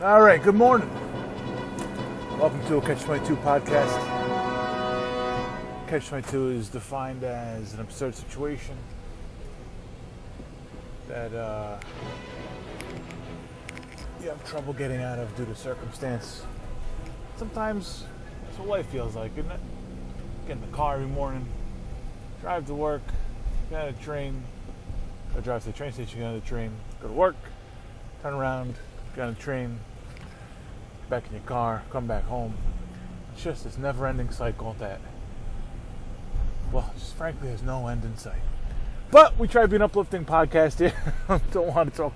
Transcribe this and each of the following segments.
All right, good morning. Welcome to a Catch 22 podcast. Catch 22 is defined as an absurd situation that uh, you have trouble getting out of due to circumstance. Sometimes that's what life feels like, isn't it? Get in the car every morning, drive to work, get on a train, go drive to the train station, get on the train, go to work, turn around, get on a train, back in your car, come back home. It's just this never ending cycle that, well, just frankly, there's no end in sight. But we try to be an uplifting podcast here. don't want to talk,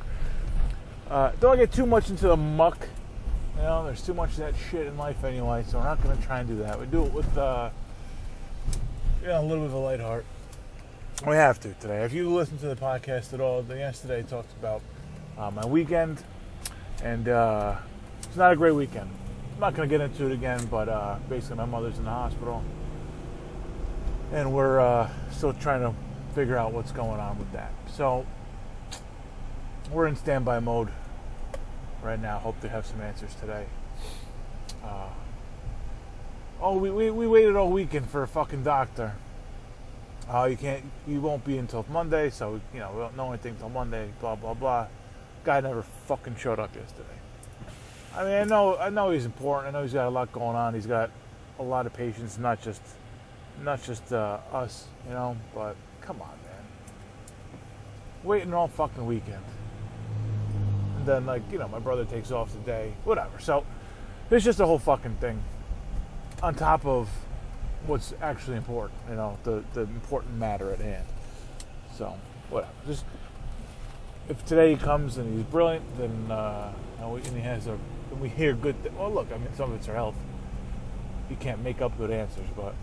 uh, don't get too much into the muck. You know, there's too much of that shit in life anyway, so we're not going to try and do that. We do it with, uh, you know, a little bit of a light heart. We have to today. If you listen to the podcast at all, yesterday I talked about uh, my weekend, and uh, it's not a great weekend. I'm not going to get into it again, but uh, basically, my mother's in the hospital, and we're uh, still trying to figure out what's going on with that. So, we're in standby mode right now. Hope to have some answers today. Uh, oh, we, we, we waited all weekend for a fucking doctor. Oh, you can't, you won't be until Monday, so, you know, we don't know anything until Monday, blah, blah, blah. Guy never fucking showed up yesterday. I mean, I know, I know he's important. I know he's got a lot going on. He's got a lot of patients, not just, not just uh, us, you know. But come on, man, waiting all fucking weekend, and then like you know, my brother takes off today, whatever. So there's just a whole fucking thing on top of what's actually important, you know, the the important matter at hand. So whatever, just if today he comes and he's brilliant, then uh, and he has a, and we hear good. Th- well, look, I mean, some of it's our health. You can't make up good answers, but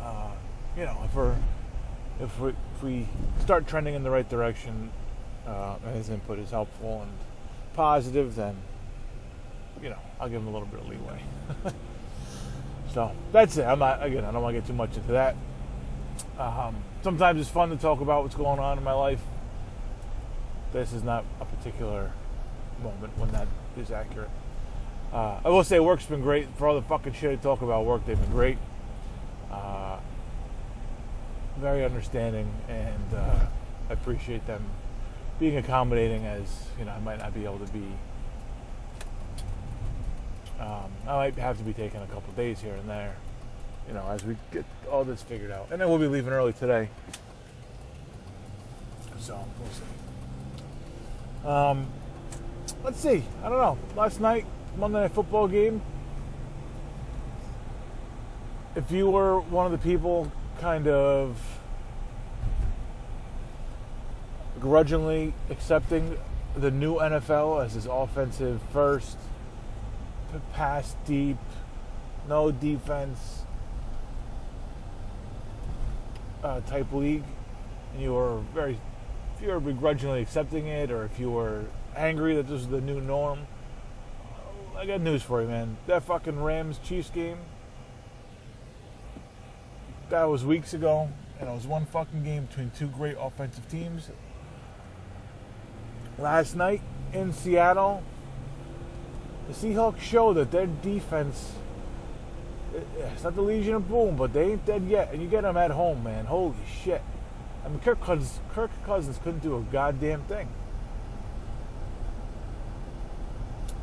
uh, you know, if we're if we if we start trending in the right direction, uh, and his input is helpful and positive, then you know, I'll give him a little bit of leeway. so that's it. I'm not again. I don't want to get too much into that. Um, sometimes it's fun to talk about what's going on in my life this is not a particular moment when that is accurate. Uh, I will say work's been great for all the fucking shit I talk about. Work, they've been great, uh, very understanding, and uh, I appreciate them being accommodating. As you know, I might not be able to be. Um, I might have to be taking a couple days here and there, you know, as we get all this figured out, and then we'll be leaving early today. So we'll see. Um, let's see. I don't know. Last night, Monday Night Football game. If you were one of the people kind of grudgingly accepting the new NFL as his offensive first, pass deep, no defense uh, type league, and you were very if you were begrudgingly accepting it or if you were angry that this is the new norm, uh, I got news for you, man. That fucking Rams Chiefs game, that was weeks ago, and it was one fucking game between two great offensive teams. Last night in Seattle, the Seahawks showed that their defense. Eh, eh, it's not the Legion of Boom, but they ain't dead yet. And you get them at home, man. Holy shit. I mean, Kirk Cousins, Kirk Cousins couldn't do a goddamn thing.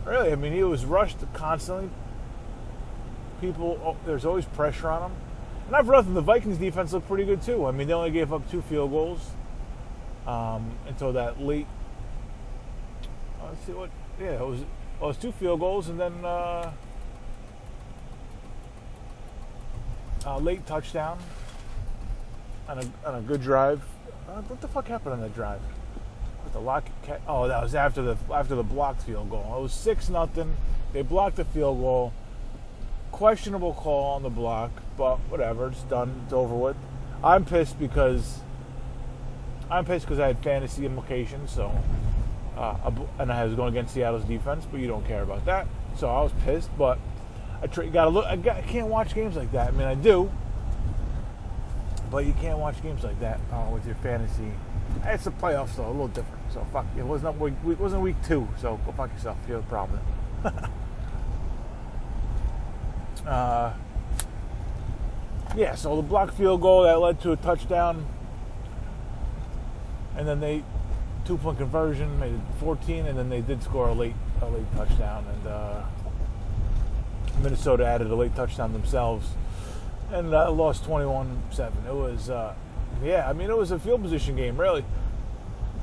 Really, I mean, he was rushed constantly. People, oh, there's always pressure on him. And I've read the Vikings defense looked pretty good too. I mean, they only gave up two field goals um, until that late. Uh, let's see what. Yeah, it was. Well, it was two field goals and then uh, a late touchdown on a, on a good drive. Uh, what the fuck happened on that drive? With the lock, oh, that was after the after the blocked field goal. It was six nothing. They blocked the field goal. Questionable call on the block, but whatever. It's done. It's over with. I'm pissed because I'm pissed because I had fantasy implications. So, uh, and I was going against Seattle's defense, but you don't care about that. So I was pissed, but I try, gotta look. I, got, I can't watch games like that. I mean, I do, But you can't watch games like that uh, with your fantasy. It's the playoffs, though, a little different. So fuck. It wasn't week. It wasn't week two. So go fuck yourself if you have a problem. uh, yeah. So the blocked field goal that led to a touchdown, and then they two point conversion made it 14, and then they did score a late a late touchdown, and uh, Minnesota added a late touchdown themselves, and uh, lost 21-7. It was, uh, yeah, I mean it was a field position game, really.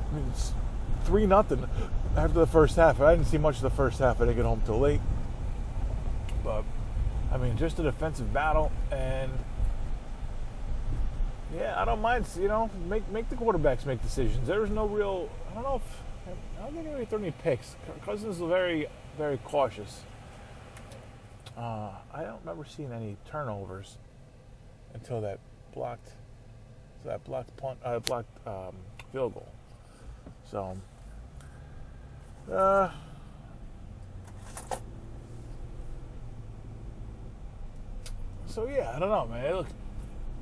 I mean it's three nothing after the first half. I didn't see much of the first half. I didn't get home till late, but I mean just a defensive battle and. Yeah, I don't mind. You know, make make the quarterbacks make decisions. There's no real. I don't know if I don't think anybody threw any picks. Cousins is very very cautious. Uh, I don't remember seeing any turnovers until that blocked. So that blocked punt, uh, blocked um, field goal. So. Uh, so yeah, I don't know, man. Look,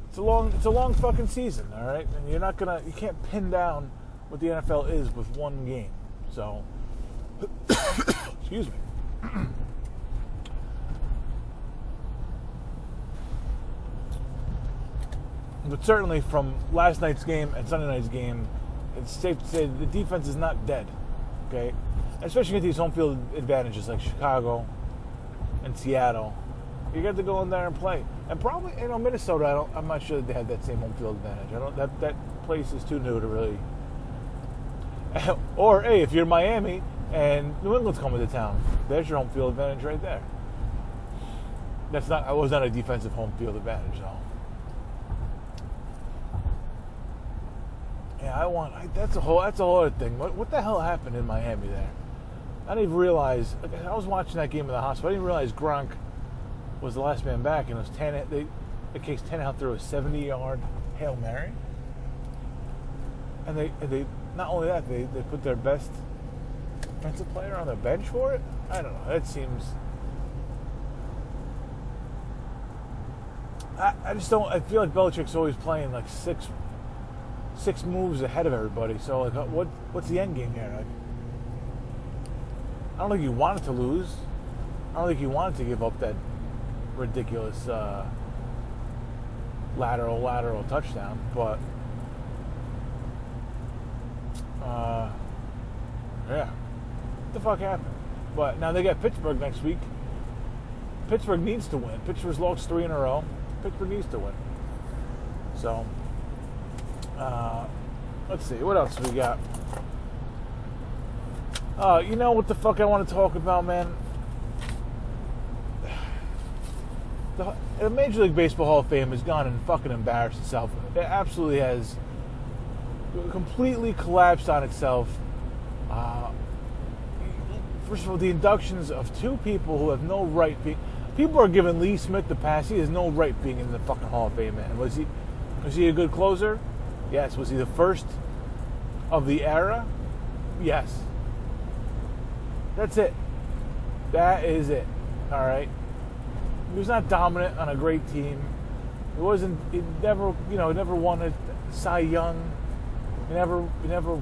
it's a long it's a long fucking season, all right? And you're not gonna you can't pin down what the NFL is with one game. So excuse me. But certainly from last night's game and Sunday night's game, it's safe to say the defense is not dead. Okay? Especially with these home field advantages like Chicago and Seattle you got to go in there and play. And probably, you know, Minnesota. I don't. I'm not sure that they had that same home field advantage. I don't. That that place is too new to really. or hey, if you're Miami and New England's coming to town, there's your home field advantage right there. That's not. I was not a defensive home field advantage though. Yeah, I want. I, that's a whole. That's a whole other thing. What, what the hell happened in Miami there? I didn't even realize. I was watching that game in the hospital. I didn't realize Gronk was the last man back, and it was ten. They, the case ten out threw a 70-yard hail mary, and they they not only that they they put their best defensive player on the bench for it. I don't know. It seems. I, I just don't. I feel like Belichick's always playing like six six moves ahead of everybody. So like, what what's the end game here? Like, I don't think you wanted to lose. I don't think you wanted to give up that ridiculous uh, lateral lateral touchdown, but uh, yeah, what the fuck happened? But now they got Pittsburgh next week. Pittsburgh needs to win. Pittsburgh's lost three in a row. Pittsburgh needs to win. So, uh, let's see what else we got. Uh, you know what the fuck I want to talk about, man? the Major League Baseball Hall of Fame has gone and fucking embarrassed itself. It absolutely has completely collapsed on itself. Uh, first of all, the inductions of two people who have no right being. People are giving Lee Smith the pass. He has no right being in the fucking Hall of Fame, man. Was he? Was he a good closer? Yes. Was he the first of the era? Yes. That's it. That is it. All right he was not dominant on a great team. He wasn't. He never, you know, never won a Cy Young. He never, he never,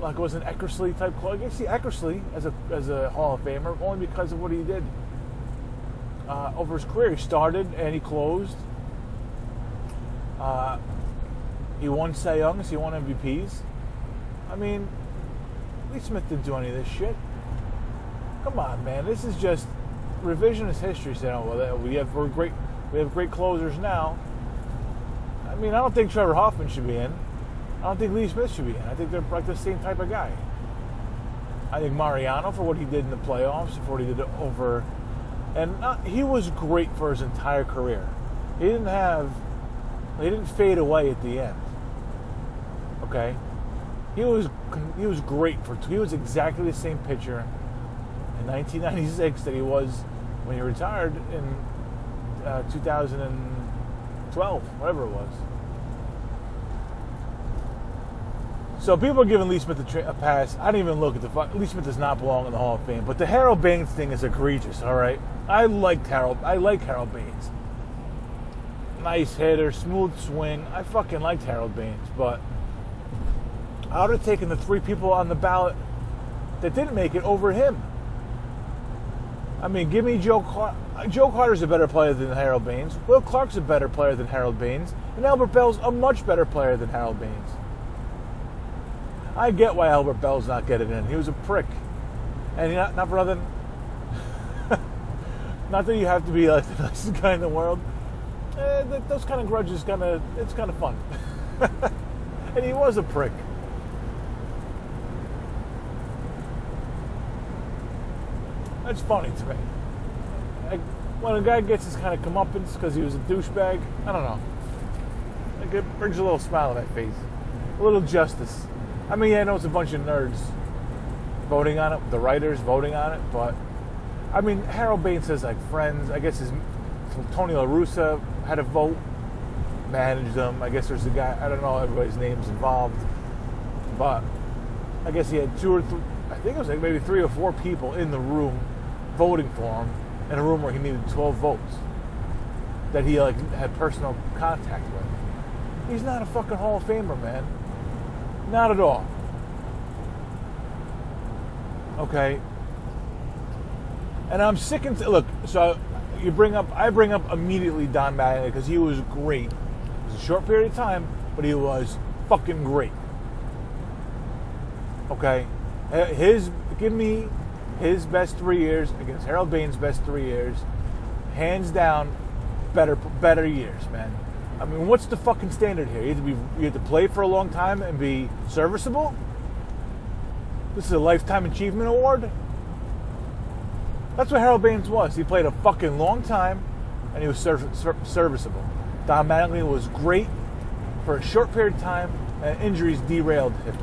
like, was an Eckersley type. club. I guess see Eckersley as a as a Hall of Famer only because of what he did uh, over his career. He started and he closed. Uh, he won Cy Youngs. He won MVPs. I mean, Lee Smith didn't do any of this shit. Come on, man. This is just revisionist history saying, "Oh, well, we have we're great, we have great closers now." I mean, I don't think Trevor Hoffman should be in. I don't think Lee Smith should be in. I think they're like the same type of guy. I think Mariano for what he did in the playoffs, for what he did over, and not, he was great for his entire career. He didn't have, he didn't fade away at the end. Okay, he was he was great for. He was exactly the same pitcher in 1996 that he was when he retired in uh, 2012, whatever it was. So people are giving Lee Smith a, tra- a pass. I didn't even look at the fuck. Lee Smith does not belong in the Hall of Fame. But the Harold Baines thing is egregious. All right, I liked Harold. I like Harold Baines. nice hitter, smooth swing. I fucking liked Harold Baines, but I would have taken the three people on the ballot that didn't make it over him. I mean, give me Joe Clark. Joe Carter's a better player than Harold Baines. Will Clark's a better player than Harold Baines. And Albert Belle's a much better player than Harold Baines. I get why Albert Belle's not getting in. He was a prick. And not, not for nothing. not that you have to be like the nicest guy in the world. Eh, those kind of grudges, kind of, it's kind of fun. and he was a prick. That's funny to me. When a guy gets his kind of comeuppance because he was a douchebag, I don't know. Like, it brings a little smile to my face. A little justice. I mean, yeah, I know it's a bunch of nerds voting on it, the writers voting on it, but I mean, Harold Baines says like friends. I guess his Tony La Russa had a vote, managed them. I guess there's a guy. I don't know everybody's names involved, but I guess he had two or three. I think it was like maybe three or four people in the room voting for him in a room where he needed 12 votes that he like had personal contact with. He's not a fucking Hall of Famer, man. Not at all. Okay. And I'm sick and look. So you bring up, I bring up immediately Don Mattingly because he was great. It was a short period of time, but he was fucking great. Okay, eh, his give me his best three years against Harold Baines' best three years, hands down, better better years, man. I mean, what's the fucking standard here? You have to be you have to play for a long time and be serviceable. This is a lifetime achievement award. That's what Harold Baines was. He played a fucking long time, and he was serviceable. Don Mattingly was great for a short period of time, and injuries derailed him.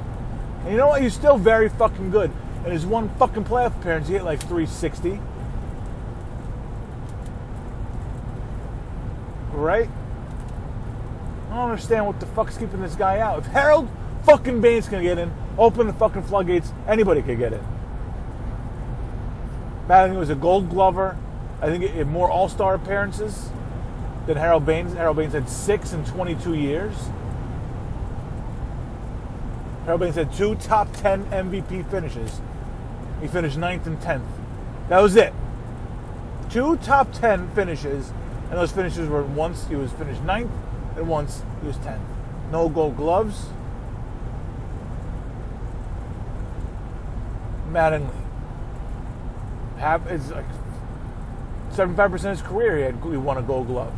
And you know what? He's still very fucking good. In his one fucking playoff appearance, he hit like 360. Right? I don't understand what the fuck's keeping this guy out. If Harold fucking Baines can get in, open the fucking floodgates, anybody could get in. Mattingly was a gold glover. I think it had more all star appearances than Harold Baines. Harold Baines had six in 22 years. Baines had two top 10 MVP finishes he finished ninth and 10th. That was it. Two top 10 finishes, and those finishes were once he was finished ninth, and once he was 10th. No gold gloves. Mattingly. Have, it's like 75% of his career he, had, he won a gold glove.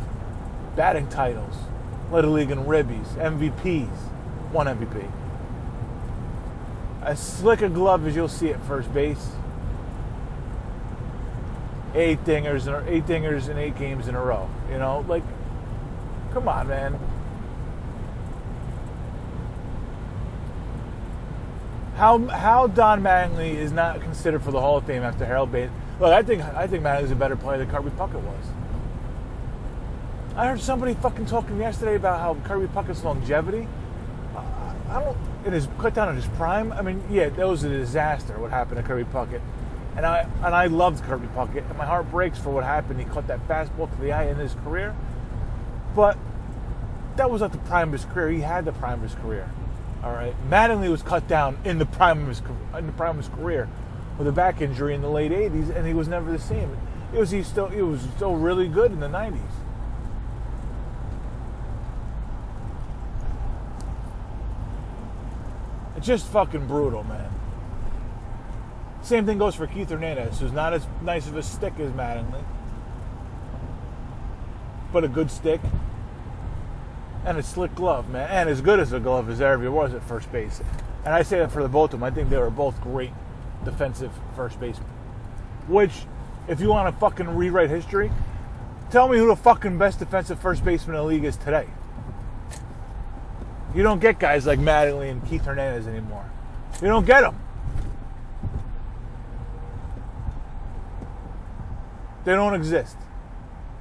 Batting titles, led the league in ribbies, MVPs, one MVP as slick a glove as you'll see at first base. Eight dingers, and eight dingers in eight games in a row. You know, like, come on, man. How how Don Mattingly is not considered for the Hall of Fame after Harold Baines? Look, I think I think Mattingly's a better player than Kirby Puckett was. I heard somebody fucking talking yesterday about how Kirby Puckett's longevity. I don't in his cut down in his prime. I mean, yeah, that was a disaster. What happened to Kirby Puckett, and I and I loved Kirby Puckett, and my heart breaks for what happened. He caught that fastball to the eye in his career, but that was not the prime of his career. He had the prime of his career. All right, Mattingly was cut down in the prime of his in the prime of his career with a back injury in the late '80s, and he was never the same. It was he still it was still really good in the '90s. It's just fucking brutal, man. Same thing goes for Keith Hernandez, who's not as nice of a stick as Mattingly, but a good stick and a slick glove, man, and as good as a glove as ever was at first base. And I say that for the both of them. I think they were both great defensive first basemen. Which, if you want to fucking rewrite history, tell me who the fucking best defensive first baseman in the league is today. You don't get guys like Mattingly and Keith Hernandez anymore. You don't get them. They don't exist.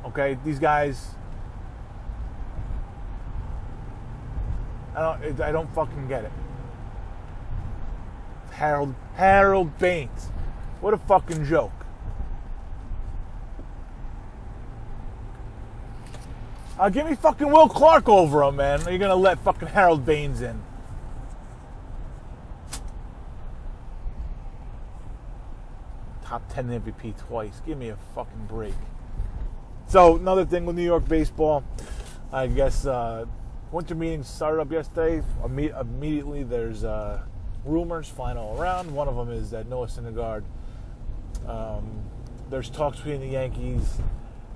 Okay, these guys. I don't. I don't fucking get it. Harold Harold Baines. What a fucking joke. Uh, give me fucking Will Clark over him, man. You're gonna let fucking Harold Baines in. Top 10 MVP twice. Give me a fucking break. So, another thing with New York baseball, I guess uh, winter meetings started up yesterday. Imme- immediately, there's uh, rumors flying all around. One of them is that Noah Syndergaard. Um, there's talks between the Yankees,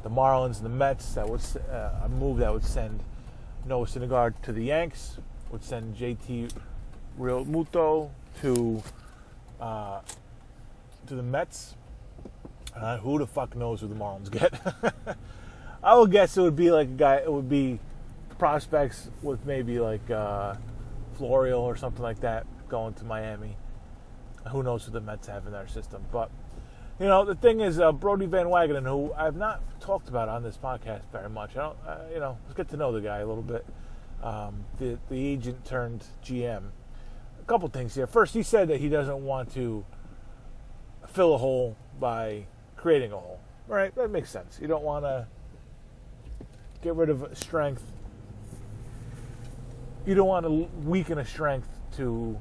the Marlins, and the Mets that would uh, a move that would send Noah Syndergaard to the Yanks, would send JT Realmuto to uh, to the Mets. Uh, who the fuck knows who the Marlins get? I would guess it would be like a guy. It would be prospects with maybe like uh, Florial or something like that going to Miami. Who knows who the Mets have in their system? But you know, the thing is, uh, Brodie Van Wagenen, who I've not talked about on this podcast very much. I don't, uh, you know, let's get to know the guy a little bit. Um, the the agent turned GM. A couple things here. First, he said that he doesn't want to fill a hole by creating a hole. Right? That makes sense. You don't want to get rid of strength. You don't want to weaken a strength to,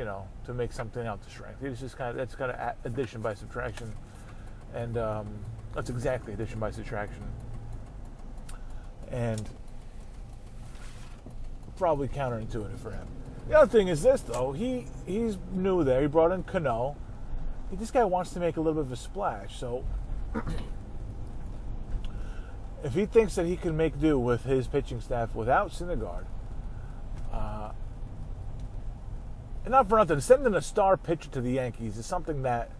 you know, to make something out to strength. It's just kind of that's kind of addition by subtraction, and um, that's exactly addition by subtraction. And probably counterintuitive for him. The other thing is this though, he he's new there. He brought in Cano. This guy wants to make a little bit of a splash, so if he thinks that he can make do with his pitching staff without Syndergaard, uh, and not for nothing, sending a star pitcher to the Yankees is something that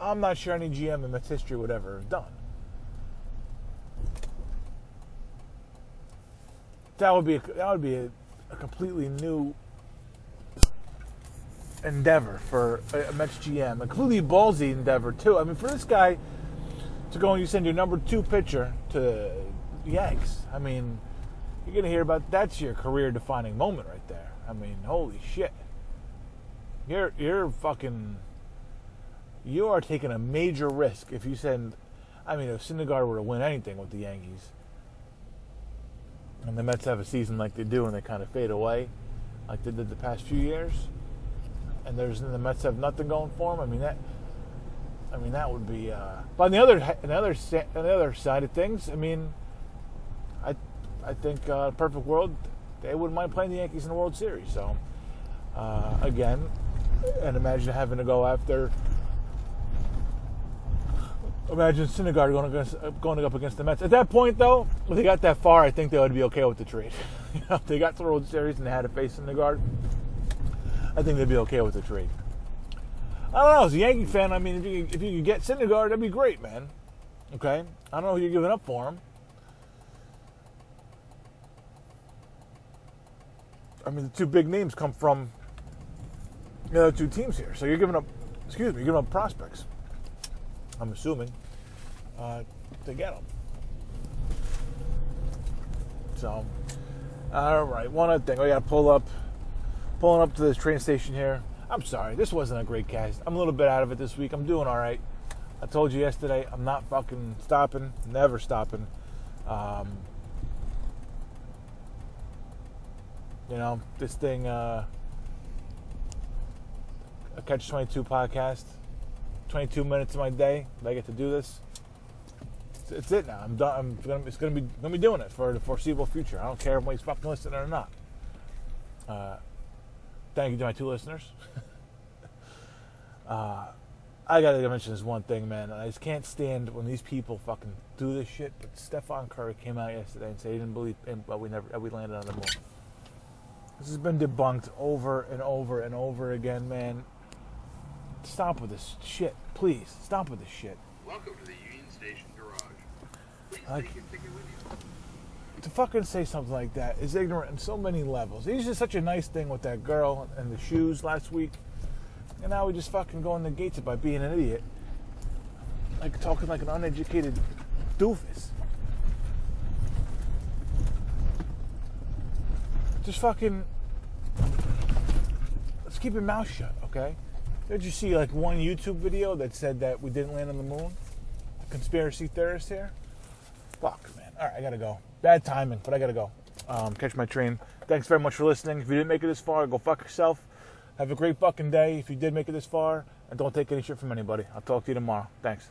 I'm not sure any GM in Mets history would ever have done. That would be a, that would be a, a completely new endeavor for a Mets GM, a completely ballsy endeavor too. I mean, for this guy to go and you send your number two pitcher to Yanks, I mean, you're gonna hear about that's your career-defining moment right there. I mean, holy shit, you're you're fucking, you are taking a major risk if you send. I mean, if Syndergaard were to win anything with the Yankees, and the Mets have a season like they do and they kind of fade away, like they did the past few years and there's and the Mets have nothing going for them. I mean that. I mean that would be. Uh, but on the other, on the other, on the other side of things, I mean, I, I think uh, perfect world, they wouldn't mind playing the Yankees in the World Series. So, uh, again, and imagine having to go after. Imagine Syndergaard going against going up against the Mets. At that point, though, if they got that far, I think they would be okay with the trade. you know, if they got to the World Series and they had to face Syndergaard, I think they'd be okay with the trade. I don't know. As a Yankee fan, I mean, if you if you could get Syndergaard, that'd be great, man. Okay, I don't know who you're giving up for him. I mean, the two big names come from the other two teams here, so you're giving up. Excuse me, you're giving up prospects. I'm assuming uh, to get them. So, all right. One other thing, I got to pull up pulling up to this train station here. I'm sorry, this wasn't a great cast. I'm a little bit out of it this week. I'm doing all right. I told you yesterday, I'm not fucking stopping, never stopping. Um, you know, this thing, uh, a Catch 22 podcast, 22 minutes of my day. That I get to do this. It's, it now. I'm done. I'm gonna, it's gonna be gonna be doing it for the foreseeable future. I don't care if anybody's fucking listening or not. Uh, thank you to my two listeners. uh, I gotta mention this one thing, man. I just can't stand when these people fucking do this shit. But Stephen Curry came out yesterday and said he didn't believe, but we never, we landed on the moon. This has been debunked over and over and over again, man. Stop with this shit, please. Stop with this shit. Welcome to the Union Station Garage. Please Like- take your ticket with you. to fucking say something like that is ignorant in so many levels. He did such a nice thing with that girl and the shoes last week, and now we just fucking go in the gates it by being an idiot, like talking like an uneducated doofus. Just fucking, keep your mouth shut, okay? Did you see like one YouTube video that said that we didn't land on the moon? The conspiracy theorist here Fuck, man. All right, I gotta go. Bad timing, but I gotta go. Um, catch my train. Thanks very much for listening. If you didn't make it this far, go fuck yourself. Have a great fucking day if you did make it this far, and don't take any shit from anybody. I'll talk to you tomorrow. Thanks.